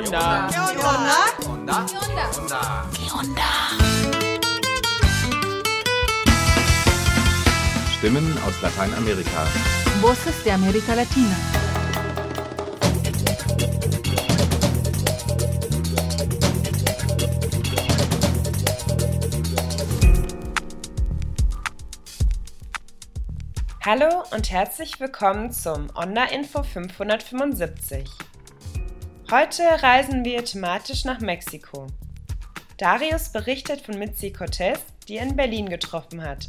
onda? ¿Qué onda? onda? ¿Qué onda? Stimmen aus Lateinamerika. Voces de América Latina. Hallo und herzlich willkommen zum Onda Info 575. Heute reisen wir thematisch nach Mexiko. Darius berichtet von Mitzi Cortez, die er in Berlin getroffen hat.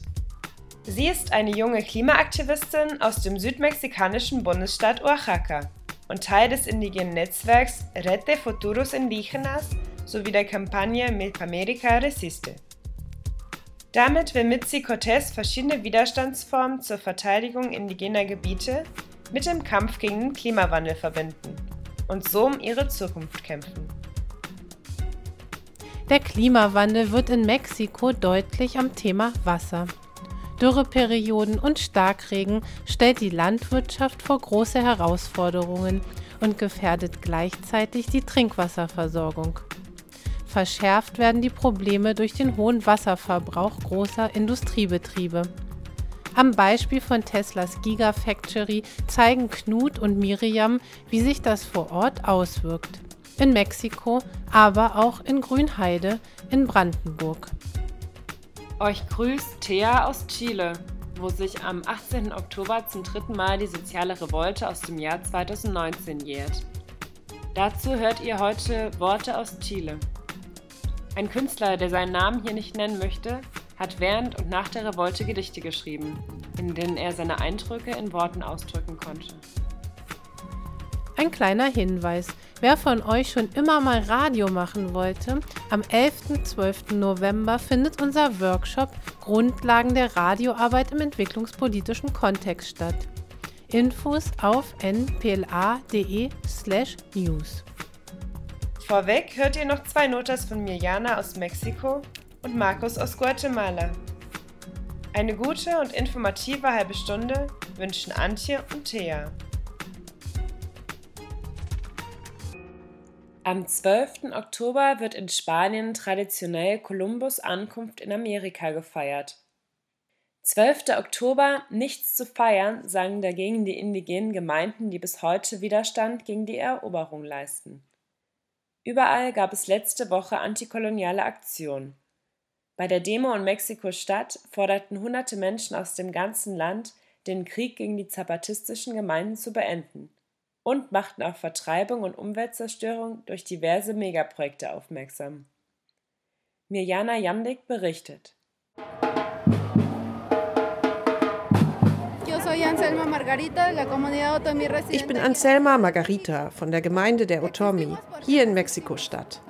Sie ist eine junge Klimaaktivistin aus dem südmexikanischen Bundesstaat Oaxaca und Teil des indigenen Netzwerks Red de Futuros Indígenas sowie der Kampagne Milk America Resiste. Damit will Mitzi Cortez verschiedene Widerstandsformen zur Verteidigung indigener Gebiete mit dem Kampf gegen den Klimawandel verbinden und so um ihre Zukunft kämpfen. Der Klimawandel wird in Mexiko deutlich am Thema Wasser. Dürreperioden und Starkregen stellt die Landwirtschaft vor große Herausforderungen und gefährdet gleichzeitig die Trinkwasserversorgung. Verschärft werden die Probleme durch den hohen Wasserverbrauch großer Industriebetriebe. Am Beispiel von Teslas Gigafactory zeigen Knut und Miriam, wie sich das vor Ort auswirkt. In Mexiko, aber auch in Grünheide in Brandenburg. Euch grüßt Thea aus Chile, wo sich am 18. Oktober zum dritten Mal die soziale Revolte aus dem Jahr 2019 jährt. Dazu hört ihr heute Worte aus Chile. Ein Künstler, der seinen Namen hier nicht nennen möchte, hat während und nach der Revolte Gedichte geschrieben, in denen er seine Eindrücke in Worten ausdrücken konnte. Ein kleiner Hinweis. Wer von euch schon immer mal Radio machen wollte, am 11.12. November findet unser Workshop Grundlagen der Radioarbeit im entwicklungspolitischen Kontext statt. Infos auf npla.de/news. Vorweg hört ihr noch zwei Notas von Mirjana aus Mexiko und Markus aus Guatemala. Eine gute und informative halbe Stunde wünschen Antje und Thea. Am 12. Oktober wird in Spanien traditionell Kolumbus Ankunft in Amerika gefeiert. 12. Oktober nichts zu feiern, sagen dagegen die indigenen Gemeinden, die bis heute Widerstand gegen die Eroberung leisten. Überall gab es letzte Woche antikoloniale Aktionen. Bei der Demo in Mexiko-Stadt forderten hunderte Menschen aus dem ganzen Land, den Krieg gegen die zapatistischen Gemeinden zu beenden und machten auf Vertreibung und Umweltzerstörung durch diverse Megaprojekte aufmerksam. Mirjana Jamdik berichtet. Ich bin Anselma Margarita von der Gemeinde der Otomi hier in Mexiko-Stadt.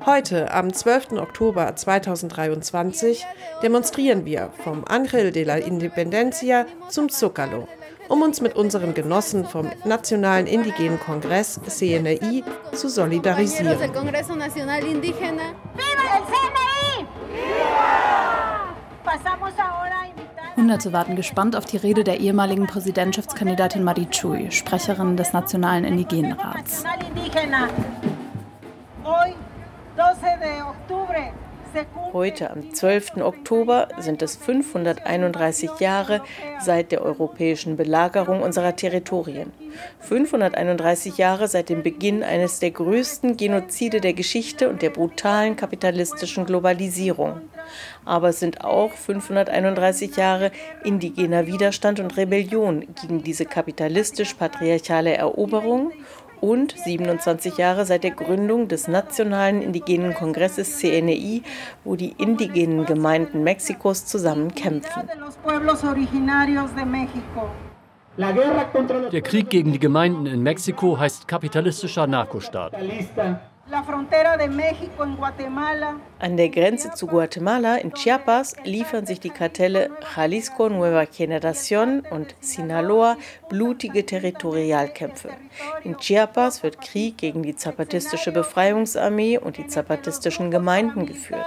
Heute, am 12. Oktober 2023, demonstrieren wir vom Angel de la Independencia zum Zócalo, um uns mit unseren Genossen vom Nationalen Indigenen Kongress CNI zu solidarisieren. Hunderte warten gespannt auf die Rede der ehemaligen Präsidentschaftskandidatin Marichui, Sprecherin des Nationalen Indigenenrats. Heute, am 12. Oktober, sind es 531 Jahre seit der europäischen Belagerung unserer Territorien. 531 Jahre seit dem Beginn eines der größten Genozide der Geschichte und der brutalen kapitalistischen Globalisierung. Aber es sind auch 531 Jahre indigener Widerstand und Rebellion gegen diese kapitalistisch-patriarchale Eroberung und 27 Jahre seit der Gründung des Nationalen Indigenen Kongresses CNI, wo die indigenen Gemeinden Mexikos zusammen kämpfen. Der Krieg gegen die Gemeinden in Mexiko heißt kapitalistischer Narkostaat. An der Grenze zu Guatemala in Chiapas liefern sich die Kartelle Jalisco Nueva Generación und Sinaloa blutige Territorialkämpfe. In Chiapas wird Krieg gegen die zapatistische Befreiungsarmee und die zapatistischen Gemeinden geführt.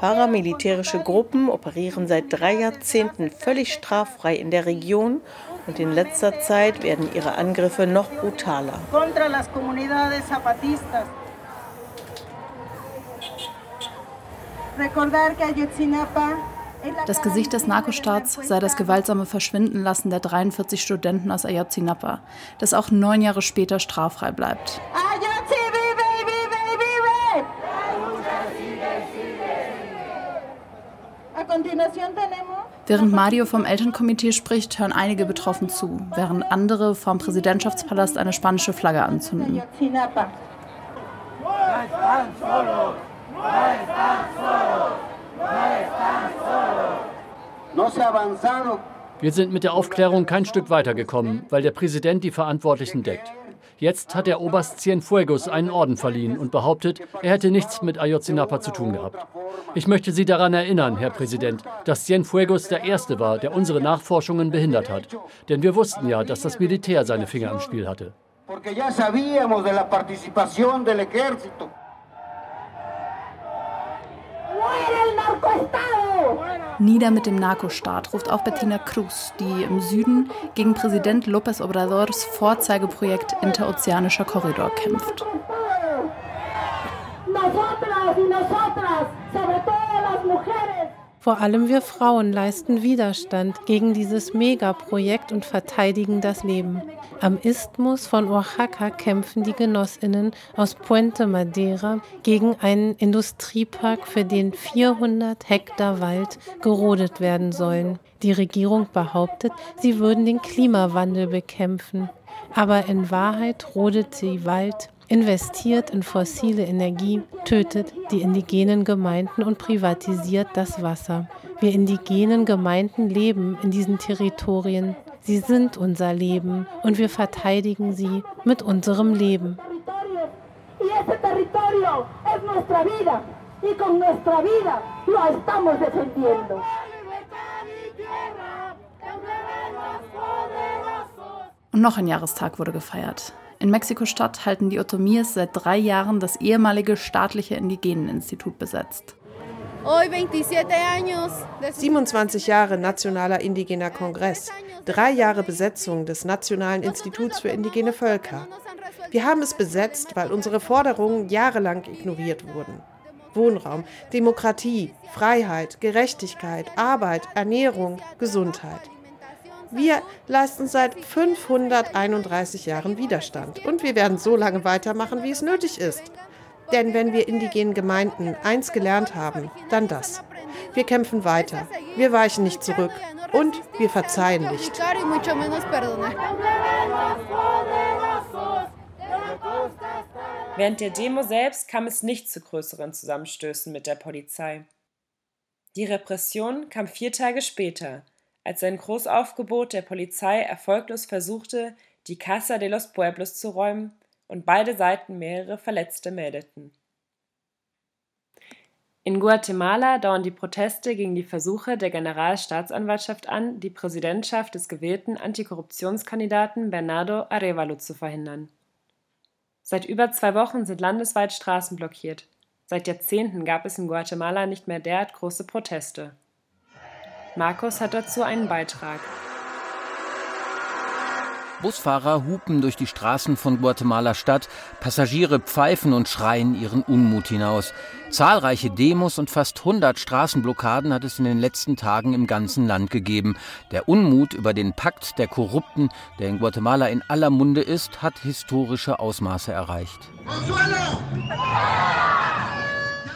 Paramilitärische Gruppen operieren seit drei Jahrzehnten völlig straffrei in der Region und in letzter Zeit werden ihre Angriffe noch brutaler. Das Gesicht des Narcostaats sei das gewaltsame Verschwindenlassen der 43 Studenten aus Ayotzinapa, das auch neun Jahre später straffrei bleibt. Während Mario vom Elternkomitee spricht, hören einige betroffen zu, während andere vom Präsidentschaftspalast eine spanische Flagge anzünden. Wir sind mit der Aufklärung kein Stück weitergekommen, weil der Präsident die Verantwortlichen deckt. Jetzt hat der Oberst Cienfuegos einen Orden verliehen und behauptet, er hätte nichts mit Ayotzinapa zu tun gehabt. Ich möchte Sie daran erinnern, Herr Präsident, dass Cienfuegos der Erste war, der unsere Nachforschungen behindert hat. Denn wir wussten ja, dass das Militär seine Finger im Spiel hatte. Porque ya sabíamos de la participación del ejército. Nieder mit dem Narkostaat, ruft auch Bettina Cruz, die im Süden gegen Präsident López Obradors Vorzeigeprojekt Interozeanischer Korridor kämpft. Nosotras y nosotras, sobre todo las mujeres. Vor allem wir Frauen leisten Widerstand gegen dieses Megaprojekt und verteidigen das Leben. Am Isthmus von Oaxaca kämpfen die Genossinnen aus Puente Madera gegen einen Industriepark, für den 400 Hektar Wald gerodet werden sollen. Die Regierung behauptet, sie würden den Klimawandel bekämpfen. Aber in Wahrheit rodet sie Wald investiert in fossile Energie, tötet die indigenen Gemeinden und privatisiert das Wasser. Wir indigenen Gemeinden leben in diesen Territorien. Sie sind unser Leben und wir verteidigen sie mit unserem Leben. Und noch ein Jahrestag wurde gefeiert. In Mexiko-Stadt halten die Otomies seit drei Jahren das ehemalige staatliche Indigeneninstitut besetzt. 27 Jahre Nationaler Indigener Kongress, drei Jahre Besetzung des Nationalen Instituts für indigene Völker. Wir haben es besetzt, weil unsere Forderungen jahrelang ignoriert wurden. Wohnraum, Demokratie, Freiheit, Gerechtigkeit, Arbeit, Ernährung, Gesundheit. Wir leisten seit 531 Jahren Widerstand und wir werden so lange weitermachen, wie es nötig ist. Denn wenn wir indigenen Gemeinden eins gelernt haben, dann das. Wir kämpfen weiter, wir weichen nicht zurück und wir verzeihen nicht. Während der Demo selbst kam es nicht zu größeren Zusammenstößen mit der Polizei. Die Repression kam vier Tage später, als sein Großaufgebot der Polizei erfolglos versuchte, die Casa de los Pueblos zu räumen und beide Seiten mehrere Verletzte meldeten. In Guatemala dauern die Proteste gegen die Versuche der Generalstaatsanwaltschaft an, die Präsidentschaft des gewählten Antikorruptionskandidaten Bernardo Arevalo zu verhindern. Seit über zwei Wochen sind landesweit Straßen blockiert. Seit Jahrzehnten gab es in Guatemala nicht mehr derart große Proteste. Markus hat dazu einen Beitrag. Busfahrer hupen durch die Straßen von Guatemala Stadt, Passagiere pfeifen und schreien ihren Unmut hinaus. Zahlreiche Demos und fast 100 Straßenblockaden hat es in den letzten Tagen im ganzen Land gegeben. Der Unmut über den Pakt der Korrupten, der in Guatemala in aller Munde ist, hat historische Ausmaße erreicht. Consuelo!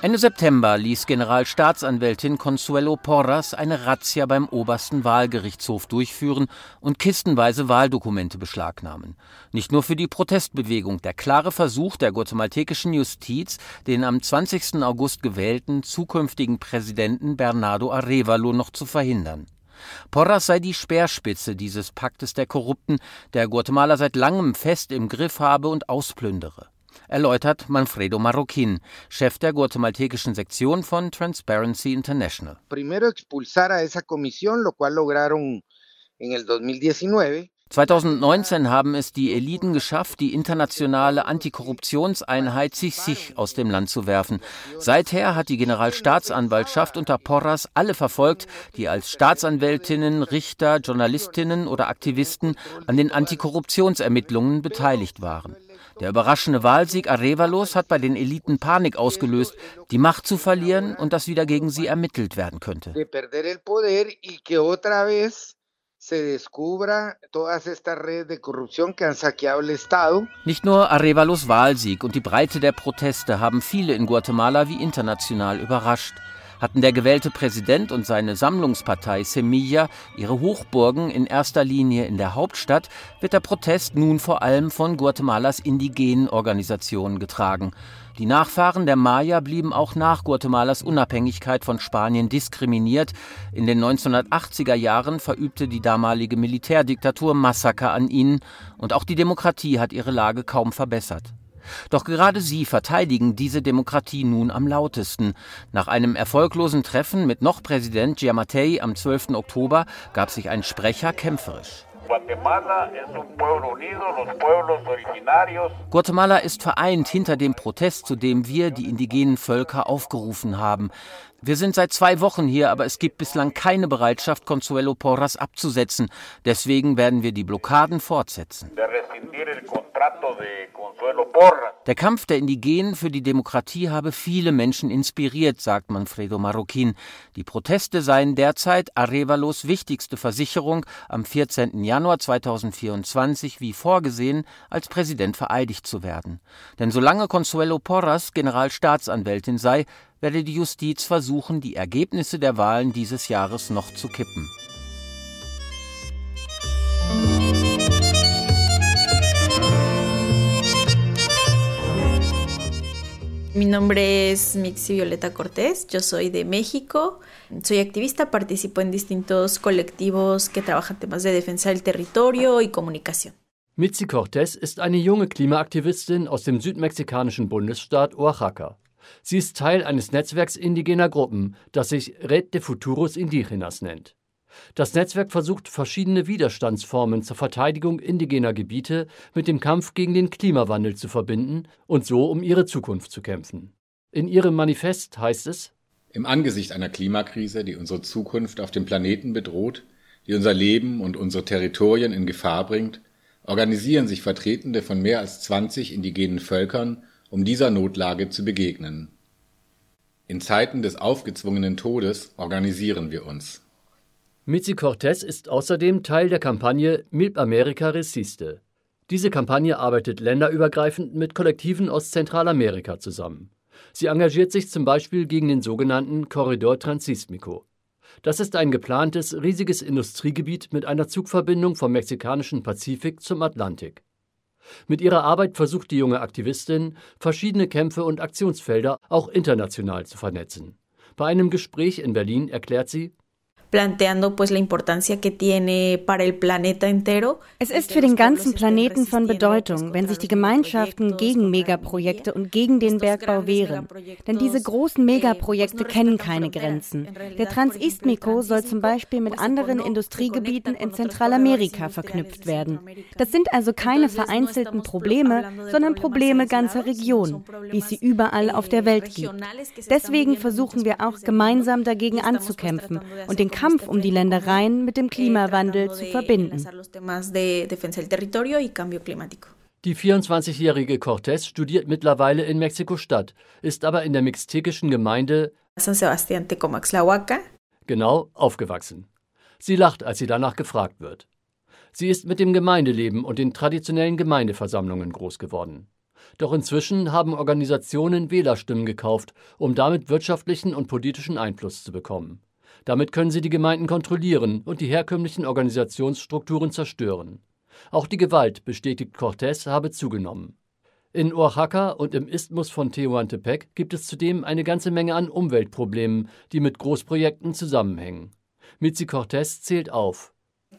Ende September ließ Generalstaatsanwältin Consuelo Porras eine Razzia beim obersten Wahlgerichtshof durchführen und kistenweise Wahldokumente beschlagnahmen. Nicht nur für die Protestbewegung, der klare Versuch der guatemaltekischen Justiz, den am 20. August gewählten zukünftigen Präsidenten Bernardo Arevalo noch zu verhindern. Porras sei die Speerspitze dieses Paktes der Korrupten, der Guatemala seit langem fest im Griff habe und ausplündere erläutert Manfredo Marroquin, Chef der guatemaltekischen Sektion von Transparency International. Primero expulsar a esa comisión, lo cual lograron en el 2019. 2019 haben es die Eliten geschafft, die internationale Antikorruptionseinheit CICIG aus dem Land zu werfen. Seither hat die Generalstaatsanwaltschaft unter Porras alle verfolgt, die als Staatsanwältinnen, Richter, Journalistinnen oder Aktivisten an den Antikorruptionsermittlungen beteiligt waren. Der überraschende Wahlsieg Arevalos hat bei den Eliten Panik ausgelöst, die Macht zu verlieren und dass wieder gegen sie ermittelt werden könnte. Nicht nur Arevalos Wahlsieg und die Breite der Proteste haben viele in Guatemala wie international überrascht hatten der gewählte Präsident und seine Sammlungspartei Semilla ihre Hochburgen in erster Linie in der Hauptstadt, wird der Protest nun vor allem von Guatemalas indigenen Organisationen getragen. Die Nachfahren der Maya blieben auch nach Guatemalas Unabhängigkeit von Spanien diskriminiert. In den 1980er Jahren verübte die damalige Militärdiktatur Massaker an ihnen und auch die Demokratie hat ihre Lage kaum verbessert. Doch gerade sie verteidigen diese Demokratie nun am lautesten. Nach einem erfolglosen Treffen mit noch Präsident Giammattei am 12. Oktober gab sich ein Sprecher kämpferisch. Guatemala ist vereint hinter dem Protest, zu dem wir, die indigenen Völker, aufgerufen haben. Wir sind seit zwei Wochen hier, aber es gibt bislang keine Bereitschaft, Consuelo Porras abzusetzen. Deswegen werden wir die Blockaden fortsetzen. Der Kampf der Indigenen für die Demokratie habe viele Menschen inspiriert, sagt Manfredo Marroquin. Die Proteste seien derzeit Arevalos wichtigste Versicherung, am 14. Januar 2024 wie vorgesehen als Präsident vereidigt zu werden. Denn solange Consuelo Porras Generalstaatsanwältin sei, werde die Justiz versuchen, die Ergebnisse der Wahlen dieses Jahres noch zu kippen. Mi nombre es Mixi Violeta Cortés, yo soy de México, soy activista, participo en distintos colectivos que trabajan temas de defensa del territorio y comunicación. Mitzi Cortés ist eine junge Klimaaktivistin aus dem südmexikanischen Bundesstaat Oaxaca. Sie ist Teil eines Netzwerks indigener Gruppen, das sich Red de Futuros Indígenas nennt. Das Netzwerk versucht, verschiedene Widerstandsformen zur Verteidigung indigener Gebiete mit dem Kampf gegen den Klimawandel zu verbinden und so um ihre Zukunft zu kämpfen. In ihrem Manifest heißt es Im Angesicht einer Klimakrise, die unsere Zukunft auf dem Planeten bedroht, die unser Leben und unsere Territorien in Gefahr bringt, organisieren sich Vertretende von mehr als 20 indigenen Völkern, um dieser Notlage zu begegnen. In Zeiten des aufgezwungenen Todes organisieren wir uns. Mitzi Cortez ist außerdem Teil der Kampagne Milp America Resiste. Diese Kampagne arbeitet länderübergreifend mit Kollektiven aus Zentralamerika zusammen. Sie engagiert sich zum Beispiel gegen den sogenannten Korridor Transísmico. Das ist ein geplantes, riesiges Industriegebiet mit einer Zugverbindung vom mexikanischen Pazifik zum Atlantik. Mit ihrer Arbeit versucht die junge Aktivistin, verschiedene Kämpfe und Aktionsfelder auch international zu vernetzen. Bei einem Gespräch in Berlin erklärt sie, planteando pues la importancia que tiene para el planeta entero. Es ist für den ganzen Planeten von Bedeutung, wenn sich die Gemeinschaften gegen Megaprojekte und gegen den Bergbau wehren. Denn diese großen Megaprojekte kennen keine Grenzen. Der Transistmico soll zum Beispiel mit anderen Industriegebieten in Zentralamerika verknüpft werden. Das sind also keine vereinzelten Probleme, sondern Probleme ganzer Regionen, wie es sie überall auf der Welt gibt. Deswegen versuchen wir auch gemeinsam dagegen anzukämpfen und den Kampf um die Ländereien mit dem eh, Klimawandel zu verbinden. Die 24-jährige Cortés studiert mittlerweile in Mexiko-Stadt, ist aber in der mixtekischen Gemeinde San Sebastián Tecomaxlahuaca genau aufgewachsen. Sie lacht, als sie danach gefragt wird. Sie ist mit dem Gemeindeleben und den traditionellen Gemeindeversammlungen groß geworden. Doch inzwischen haben Organisationen Wählerstimmen gekauft, um damit wirtschaftlichen und politischen Einfluss zu bekommen. Damit können sie die Gemeinden kontrollieren und die herkömmlichen Organisationsstrukturen zerstören. Auch die Gewalt, bestätigt Cortés, habe zugenommen. In Oaxaca und im Isthmus von Tehuantepec gibt es zudem eine ganze Menge an Umweltproblemen, die mit Großprojekten zusammenhängen. Mitzi Cortés zählt auf.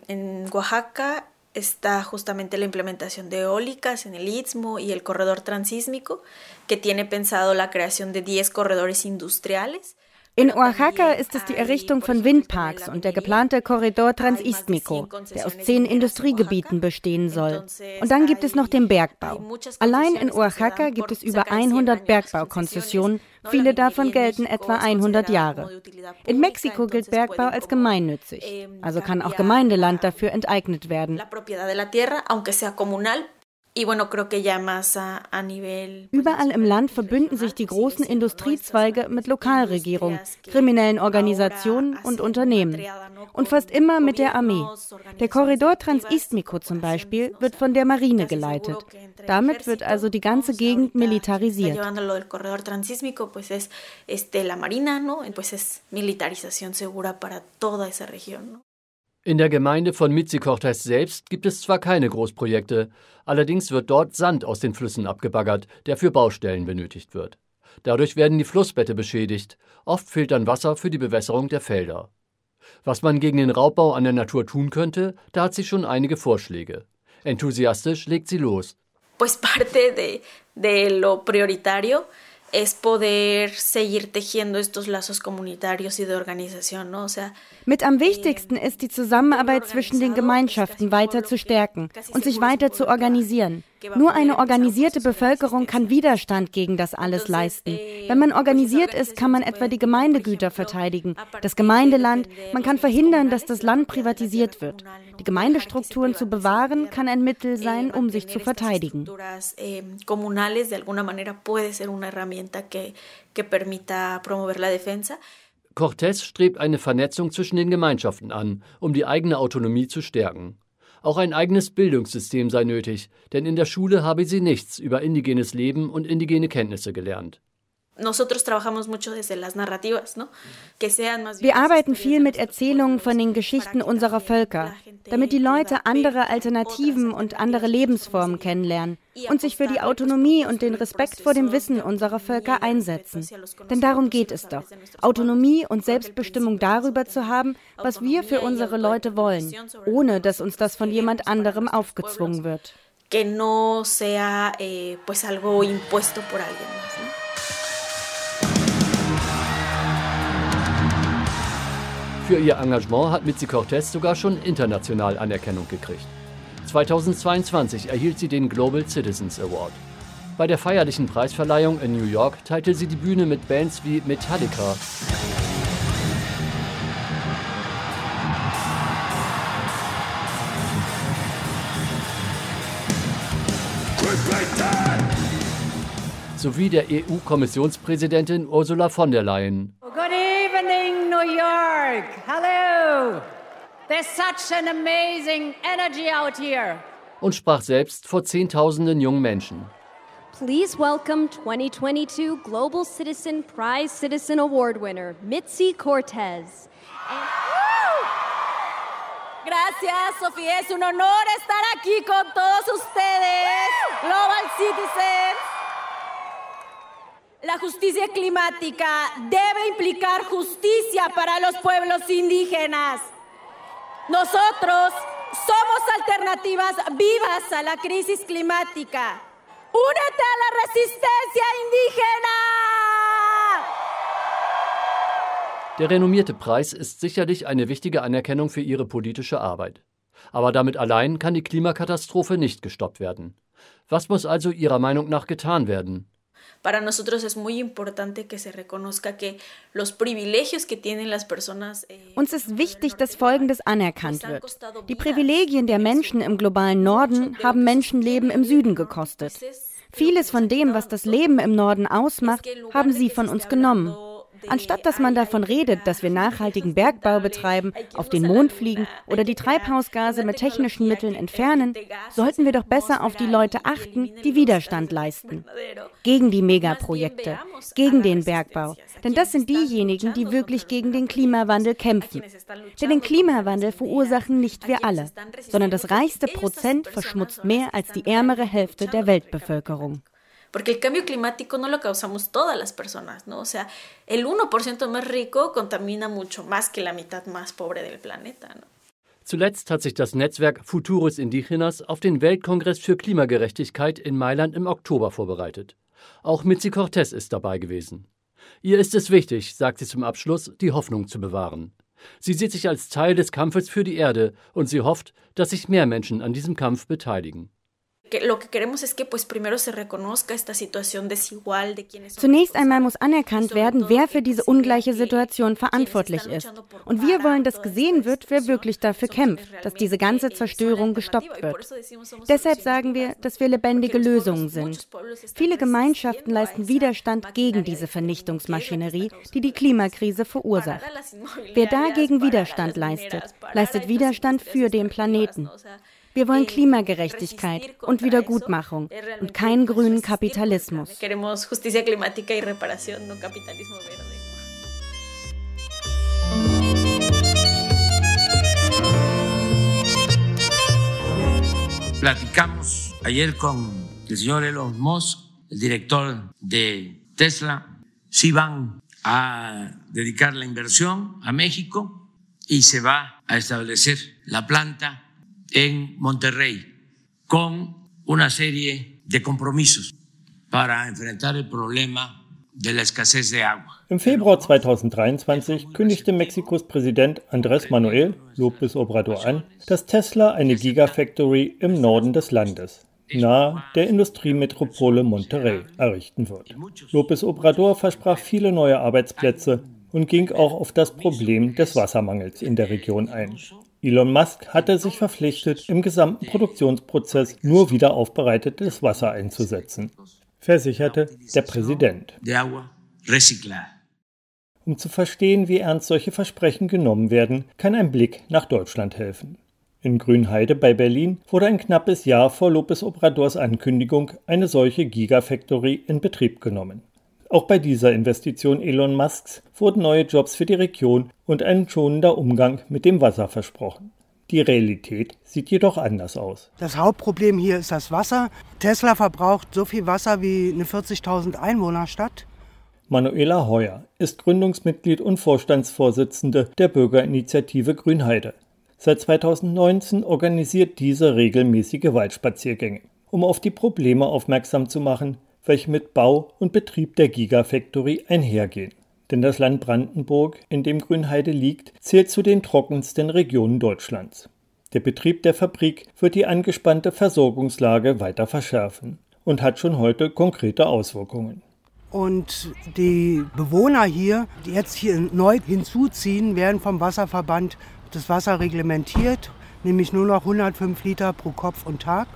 In Oaxaca está justamente la implementación de eólicas en el Istmo y el corredor transísmico, que tiene pensado la creación de 10 corredores industriales. In Oaxaca ist es die Errichtung von Windparks und der geplante Korridor Transistmico, der aus zehn Industriegebieten bestehen soll. Und dann gibt es noch den Bergbau. Allein in Oaxaca gibt es über 100 Bergbaukonzessionen, viele davon gelten etwa 100 Jahre. In Mexiko gilt Bergbau als gemeinnützig, also kann auch Gemeindeland dafür enteignet werden. Überall im Land verbünden sich die großen Industriezweige mit Lokalregierungen, kriminellen Organisationen und Unternehmen. Und fast immer mit der Armee. Der Korridor Transistmico zum Beispiel wird von der Marine geleitet. Damit wird also die ganze Gegend militarisiert. In der Gemeinde von Mitzikortes selbst gibt es zwar keine Großprojekte, allerdings wird dort Sand aus den Flüssen abgebaggert, der für Baustellen benötigt wird. Dadurch werden die Flussbette beschädigt, oft fehlt dann Wasser für die Bewässerung der Felder. Was man gegen den Raubbau an der Natur tun könnte, da hat sie schon einige Vorschläge. Enthusiastisch legt sie los. Pues parte de, de lo prioritario es poder seguir tejiendo estos lazos comunitarios y de organización, ¿no? O sea, mit am wichtigsten ist die Zusammenarbeit zwischen den Gemeinschaften weiter zu stärken und sich weiter zu organisieren. Nur eine organisierte Bevölkerung kann Widerstand gegen das alles leisten. Wenn man organisiert ist, kann man etwa die Gemeindegüter verteidigen, das Gemeindeland, man kann verhindern, dass das Land privatisiert wird. Die Gemeindestrukturen zu bewahren, kann ein Mittel sein, um sich zu verteidigen. Cortés strebt eine Vernetzung zwischen den Gemeinschaften an, um die eigene Autonomie zu stärken. Auch ein eigenes Bildungssystem sei nötig, denn in der Schule habe sie nichts über indigenes Leben und indigene Kenntnisse gelernt. Wir arbeiten viel mit Erzählungen von den Geschichten unserer Völker, damit die Leute andere Alternativen und andere Lebensformen kennenlernen und sich für die Autonomie und den Respekt vor dem Wissen unserer Völker einsetzen. Denn darum geht es doch, Autonomie und Selbstbestimmung darüber zu haben, was wir für unsere Leute wollen, ohne dass uns das von jemand anderem aufgezwungen wird. Que no sea eh, pues algo impuesto por alguien más. Für ihr Engagement hat Mitzi Cortez sogar schon international Anerkennung gekriegt. 2022 erhielt sie den Global Citizens Award. Bei der feierlichen Preisverleihung in New York teilte sie die Bühne mit Bands wie Metallica. sowie der EU-Kommissionspräsidentin Ursula von der Leyen. Evening, New York. Hello. There's such an amazing energy out here. Und sprach selbst vor Zehntausenden jungen Menschen. Please welcome 2022 Global Citizen Prize Citizen Award winner, Mitzi Cortez. Gracias, Sofía. Es un honor estar aquí con todos ustedes, Global Citizens. La justicia climática debe implicar justicia para los pueblos indígenas. Nosotros somos alternativas vivas a la crisis climática. Únete a la resistencia indígena! Der renommierte Preis ist sicherlich eine wichtige Anerkennung für ihre politische Arbeit. Aber damit allein kann die Klimakatastrophe nicht gestoppt werden. Was muss also Ihrer Meinung nach getan werden? Para nosotros es muy importante que se reconozca que los privilegios que tienen las personas eh, Uns ist wichtig, dass folgendes anerkannt wird. Die Privilegien der Menschen im globalen Norden haben Menschenleben im Süden gekostet. Vieles von dem, was das Leben im Norden ausmacht, haben sie von uns genommen. Anstatt dass man davon redet, dass wir nachhaltigen Bergbau betreiben, auf den Mond fliegen oder die Treibhausgase mit technischen Mitteln entfernen, sollten wir doch besser auf die Leute achten, die Widerstand leisten. Gegen die Megaprojekte, gegen den Bergbau. Denn das sind diejenigen, die wirklich gegen den Klimawandel kämpfen. Denn den Klimawandel verursachen nicht wir alle, sondern das reichste Prozent verschmutzt mehr als die ärmere Hälfte der Weltbevölkerung. Porque el cambio climático no lo causamos todas las personas, ¿no? O sea, el 1% más rico contamina mucho más que la mitad más pobre del planeta, ¿no? Zuletzt hat sich das Netzwerk Futuros Indigenas auf den Weltkongress für Klimagerechtigkeit in Mailand im Oktober vorbereitet. Auch Mitzi Cortez ist dabei gewesen. Ihr ist es wichtig, sagt sie zum Abschluss, die Hoffnung zu bewahren. Sie sieht sich als Teil des Kampfes für die Erde und sie hofft, dass sich mehr Menschen an diesem Kampf beteiligen. Zunächst einmal muss anerkannt werden, wer für diese ungleiche Situation verantwortlich ist. Und wir wollen, dass gesehen wird, wer wirklich dafür kämpft, dass diese ganze Zerstörung gestoppt wird. Deshalb sagen wir, dass wir lebendige Lösungen sind. Viele Gemeinschaften leisten Widerstand gegen diese Vernichtungsmaschinerie, die die Klimakrise verursacht. Wer dagegen Widerstand leistet, leistet Widerstand für den Planeten. Wir wollen Klimagerechtigkeit und Wiedergutmachung und keinen grünen Kapitalismus. Platicamos ayer con el señor Elon Musk, el director de Tesla. Sí van a dedicar la inversión a México y se va a establecer la planta en Monterrey con una serie de compromisos para enfrentar el problema de la escasez de agua. Im Februar 2023 kündigte Mexikos Präsident Andrés Manuel López Obrador an, dass Tesla eine Gigafactory im Norden des Landes, nahe der Industriemetropole Monterrey, errichten wird. López Obrador versprach viele neue Arbeitsplätze und ging auch auf das Problem des Wassermangels in der Region ein. Elon Musk hatte sich verpflichtet, im gesamten Produktionsprozess nur wieder aufbereitetes Wasser einzusetzen, versicherte der Präsident. Um zu verstehen, wie ernst solche Versprechen genommen werden, kann ein Blick nach Deutschland helfen. In Grünheide bei Berlin wurde ein knappes Jahr vor Lopez Obradors Ankündigung eine solche Gigafactory in Betrieb genommen. Auch bei dieser Investition Elon Musks wurden neue Jobs für die Region und ein schonender Umgang mit dem Wasser versprochen. Die Realität sieht jedoch anders aus. Das Hauptproblem hier ist das Wasser. Tesla verbraucht so viel Wasser wie eine 40.000 Einwohnerstadt. Manuela Heuer ist Gründungsmitglied und Vorstandsvorsitzende der Bürgerinitiative Grünheide. Seit 2019 organisiert diese regelmäßige Waldspaziergänge, um auf die Probleme aufmerksam zu machen, welche mit Bau und Betrieb der Gigafactory einhergehen. Denn das Land Brandenburg, in dem Grünheide liegt, zählt zu den trockensten Regionen Deutschlands. Der Betrieb der Fabrik wird die angespannte Versorgungslage weiter verschärfen und hat schon heute konkrete Auswirkungen. Und die Bewohner hier, die jetzt hier neu hinzuziehen, werden vom Wasserverband das Wasser reglementiert, nämlich nur noch 105 Liter pro Kopf und Tag.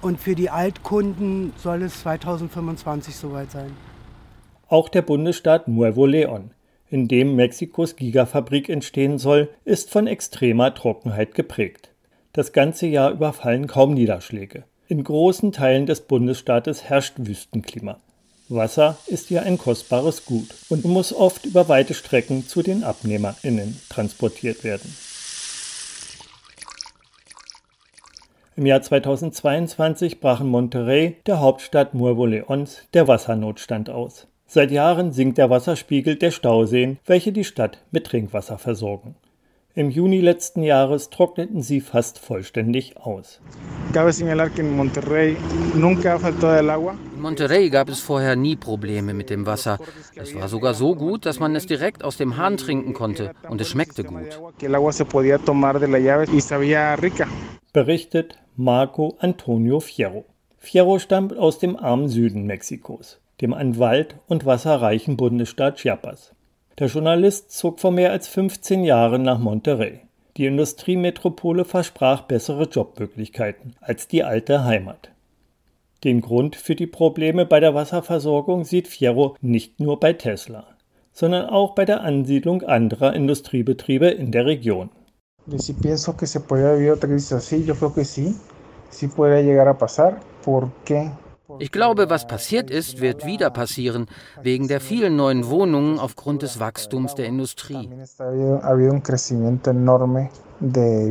Und für die Altkunden soll es 2025 soweit sein. Auch der Bundesstaat Nuevo León, in dem Mexikos Gigafabrik entstehen soll, ist von extremer Trockenheit geprägt. Das ganze Jahr über fallen kaum Niederschläge. In großen Teilen des Bundesstaates herrscht Wüstenklima. Wasser ist hier ein kostbares Gut und muss oft über weite Strecken zu den AbnehmerInnen transportiert werden. Im Jahr 2022 brach in Monterrey, der Hauptstadt Nuevo Leons, der Wassernotstand aus. Seit Jahren sinkt der Wasserspiegel der Stauseen, welche die Stadt mit Trinkwasser versorgen. Im Juni letzten Jahres trockneten sie fast vollständig aus. In Monterrey gab es vorher nie Probleme mit dem Wasser. Es war sogar so gut, dass man es direkt aus dem Hahn trinken konnte und es schmeckte gut. Berichtet Marco Antonio Fierro. Fierro stammt aus dem armen Süden Mexikos, dem an Wald und Wasser reichen Bundesstaat Chiapas. Der Journalist zog vor mehr als 15 Jahren nach Monterrey. Die Industriemetropole versprach bessere Jobmöglichkeiten als die alte Heimat. Den Grund für die Probleme bei der Wasserversorgung sieht Fierro nicht nur bei Tesla, sondern auch bei der Ansiedlung anderer Industriebetriebe in der Region. Si pienso que se podría vivir otra crisis así, yo creo que sí, sí podría llegar a pasar. ¿Por qué? Ich glaube, was passiert ist, wird wieder passieren, wegen der vielen neuen Wohnungen aufgrund des Wachstums der Industrie. De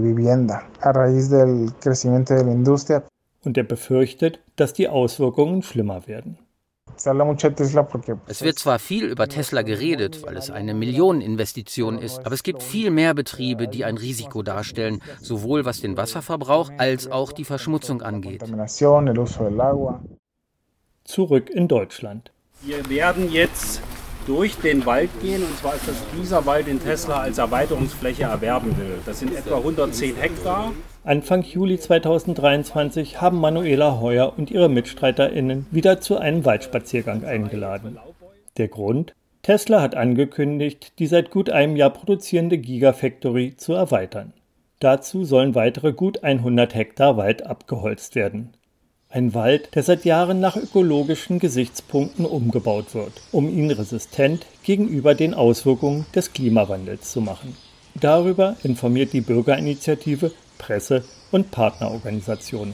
de. Und er befürchtet, dass die Auswirkungen schlimmer werden. Es wird zwar viel über Tesla geredet, weil es eine Millioneninvestition ist, aber es gibt viel mehr Betriebe, die ein Risiko darstellen, sowohl was den Wasserverbrauch als auch die Verschmutzung angeht. Zurück in Deutschland. Wir werden jetzt durch den Wald gehen. Und zwar ist das dieser Wald, den Tesla als Erweiterungsfläche erwerben will. Das sind etwa 110 Hektar. Anfang Juli 2023 haben Manuela Heuer und ihre MitstreiterInnen wieder zu einem Waldspaziergang eingeladen. Der Grund? Tesla hat angekündigt, die seit gut einem Jahr produzierende Gigafactory zu erweitern. Dazu sollen weitere gut 100 Hektar Wald abgeholzt werden. Ein Wald, der seit Jahren nach ökologischen Gesichtspunkten umgebaut wird, um ihn resistent gegenüber den Auswirkungen des Klimawandels zu machen. Darüber informiert die Bürgerinitiative Presse und Partnerorganisationen.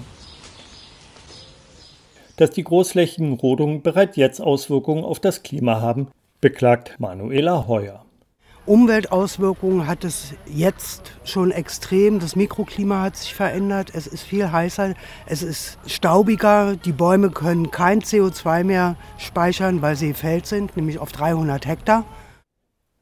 Dass die großflächigen Rodungen bereits jetzt Auswirkungen auf das Klima haben, beklagt Manuela Heuer. Umweltauswirkungen hat es jetzt schon extrem. Das Mikroklima hat sich verändert. Es ist viel heißer. Es ist staubiger. Die Bäume können kein CO2 mehr speichern, weil sie Feld sind, nämlich auf 300 Hektar.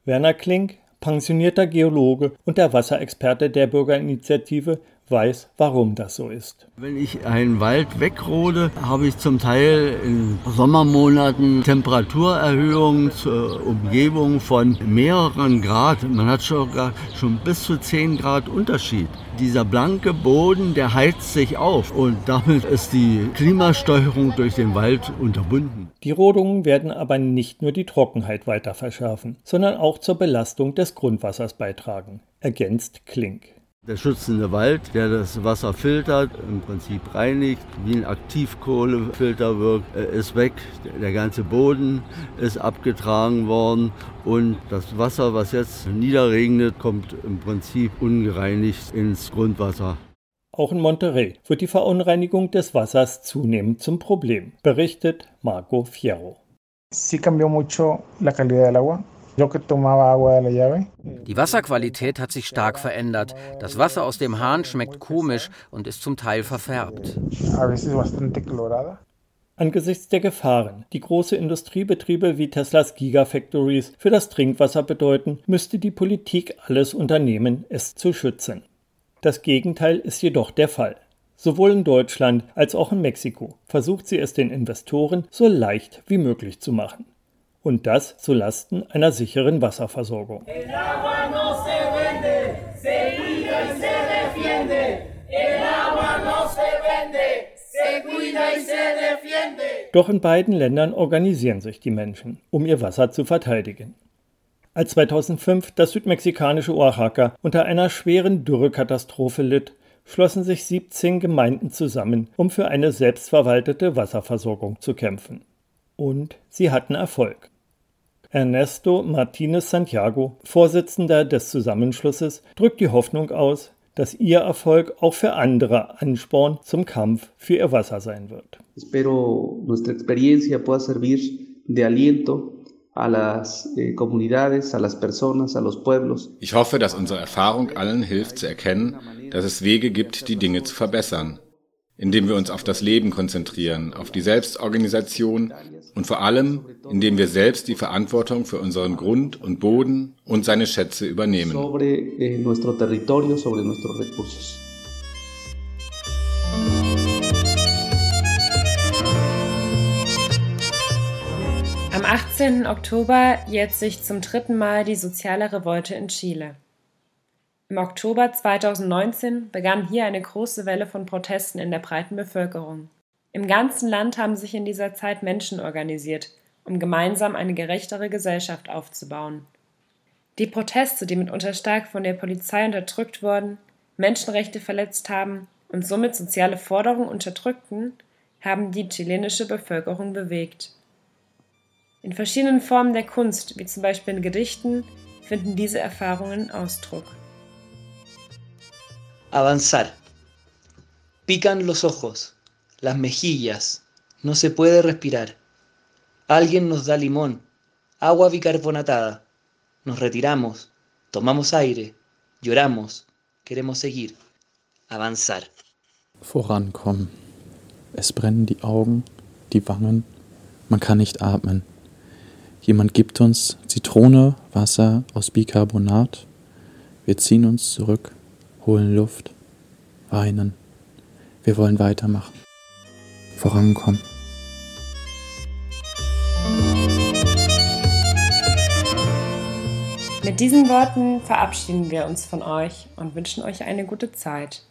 Werner Klink, pensionierter Geologe und der Wasserexperte der Bürgerinitiative, weiß, warum das so ist. Wenn ich einen Wald wegrode, habe ich zum Teil in Sommermonaten Temperaturerhöhungen zur Umgebung von mehreren Grad. Man hat schon, schon bis zu 10 Grad Unterschied. Dieser blanke Boden, der heizt sich auf und damit ist die Klimasteuerung durch den Wald unterbunden. Die Rodungen werden aber nicht nur die Trockenheit weiter verschärfen, sondern auch zur Belastung des Grundwassers beitragen, ergänzt Klink. Der schützende Wald, der das Wasser filtert, im Prinzip reinigt, wie ein Aktivkohlefilter wirkt, äh, ist weg. Der ganze Boden ist abgetragen worden und das Wasser, was jetzt niederregnet, kommt im Prinzip ungereinigt ins Grundwasser. Auch in Monterrey wird die Verunreinigung des Wassers zunehmend zum Problem, berichtet Marco Fierro. Sí cambió mucho la calidad del agua. Die Wasserqualität hat sich stark verändert. Das Wasser aus dem Hahn schmeckt komisch und ist zum Teil verfärbt. Angesichts der Gefahren, die große Industriebetriebe wie Teslas Gigafactories für das Trinkwasser bedeuten, müsste die Politik alles unternehmen, es zu schützen. Das Gegenteil ist jedoch der Fall. Sowohl in Deutschland als auch in Mexiko versucht sie es den Investoren so leicht wie möglich zu machen und das zu Lasten einer sicheren Wasserversorgung. Doch in beiden Ländern organisieren sich die Menschen, um ihr Wasser zu verteidigen. Als 2005 das südmexikanische Oaxaca unter einer schweren Dürrekatastrophe litt, schlossen sich 17 Gemeinden zusammen, um für eine selbstverwaltete Wasserversorgung zu kämpfen. Und sie hatten Erfolg. Ernesto Martinez Santiago, Vorsitzender des Zusammenschlusses, drückt die Hoffnung aus, dass ihr Erfolg auch für andere Ansporn zum Kampf für ihr Wasser sein wird. Espero nuestra experiencia pueda servir de aliento a las eh, comunidades, a las personas, a los pueblos. Ich hoffe, dass unsere Erfahrung allen hilft zu erkennen, dass es Wege gibt, die Dinge zu verbessern indem wir uns auf das Leben konzentrieren, auf die Selbstorganisation und vor allem, indem wir selbst die Verantwortung für unseren Grund und Boden und seine Schätze übernehmen. Eh, Am 18. Oktober jährt sich zum dritten Mal die soziale Revolte in Chile. Im Oktober 2019 begann hier eine große Welle von Protesten in der breiten Bevölkerung. Im ganzen Land haben sich in dieser Zeit Menschen organisiert, um gemeinsam eine gerechtere Gesellschaft aufzubauen. Die Proteste, die mitunter stark von der Polizei unterdrückt wurden, Menschenrechte verletzt haben und somit soziale Forderungen unterdrückten, haben die chilenische Bevölkerung bewegt. In verschiedenen Formen der Kunst, wie zum Beispiel in Gedichten, finden diese Erfahrungen Ausdruck. Avanzar. Pican los ojos, las mejillas, no se puede respirar. Alguien nos da limón, agua bicarbonatada. Nos retiramos, tomamos aire, lloramos, queremos seguir. Avanzar. Vorankommen. Es brennen die Augen, die Wangen, man kann nicht atmen. Jemand gibt uns Zitrone, Wasser aus Bicarbonat. Wir ziehen uns zurück holen Luft, weinen. Wir wollen weitermachen, vorankommen. Mit diesen Worten verabschieden wir uns von euch und wünschen euch eine gute Zeit.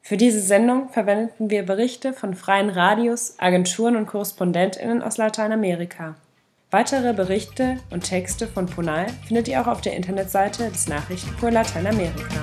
Für diese Sendung verwendeten wir Berichte von freien Radios, Agenturen und Korrespondentinnen aus Lateinamerika. Weitere Berichte und Texte von Ponal findet ihr auch auf der Internetseite des Nachrichten für Lateinamerika.